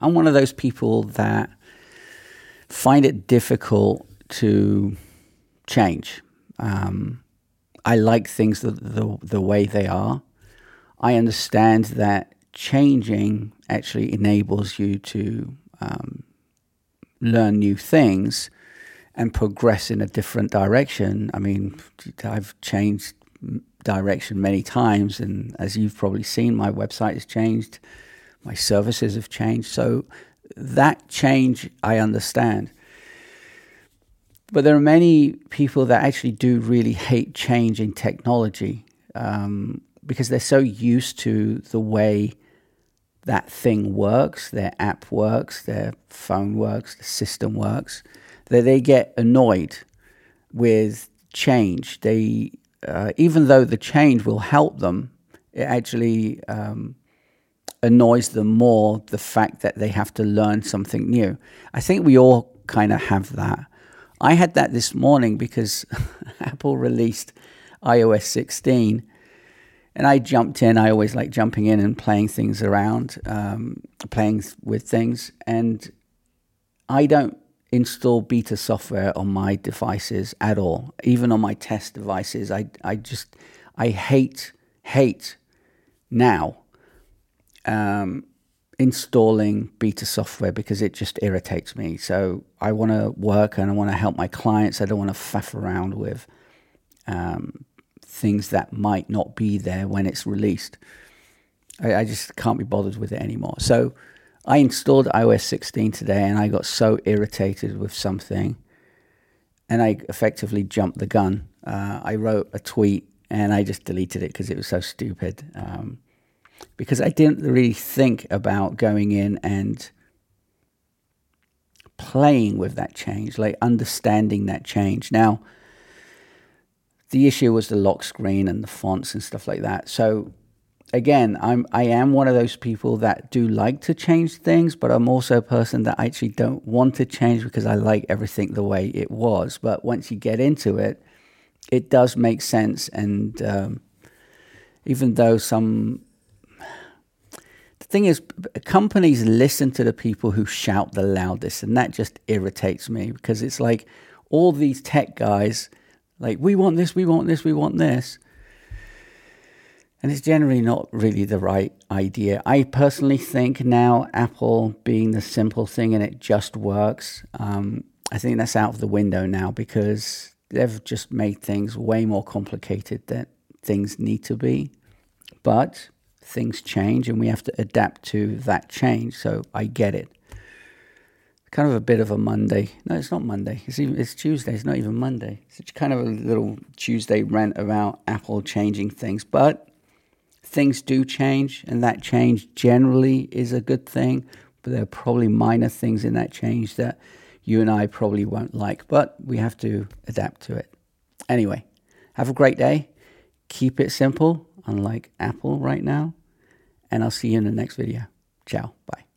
I'm one of those people that find it difficult to change. Um, I like things the, the, the way they are. I understand that changing actually enables you to um, learn new things and progress in a different direction. I mean, I've changed direction many times, and as you've probably seen, my website has changed, my services have changed. So that change I understand. But there are many people that actually do really hate change in technology um, because they're so used to the way that thing works, their app works, their phone works, the system works, that they get annoyed with change. They, uh, even though the change will help them, it actually um, annoys them more the fact that they have to learn something new. I think we all kind of have that. I had that this morning because Apple released iOS 16 and I jumped in. I always like jumping in and playing things around, um, playing with things. And I don't install beta software on my devices at all, even on my test devices. I, I just, I hate, hate now um, installing beta software because it just irritates me. So I want to work and I want to help my clients. I don't want to faff around with um, things that might not be there when it's released. I, I just can't be bothered with it anymore. So I installed iOS 16 today and I got so irritated with something and I effectively jumped the gun. Uh, I wrote a tweet and I just deleted it because it was so stupid. Um, because I didn't really think about going in and playing with that change, like understanding that change. Now, the issue was the lock screen and the fonts and stuff like that. So again, I'm I am one of those people that do like to change things, but I'm also a person that actually don't want to change because I like everything the way it was. But once you get into it, it does make sense. And um, even though some thing is, companies listen to the people who shout the loudest, and that just irritates me because it's like all these tech guys, like, we want this, we want this, we want this. And it's generally not really the right idea. I personally think now Apple being the simple thing and it just works, um, I think that's out of the window now because they've just made things way more complicated than things need to be. But things change and we have to adapt to that change. So I get it. Kind of a bit of a Monday. No, it's not Monday. It's even it's Tuesday. It's not even Monday. It's kind of a little Tuesday rant about Apple changing things, but things do change, and that change generally is a good thing. But there are probably minor things in that change that you and I probably won't like, but we have to adapt to it. Anyway, have a great day. Keep it simple, unlike Apple right now and I'll see you in the next video. Ciao. Bye.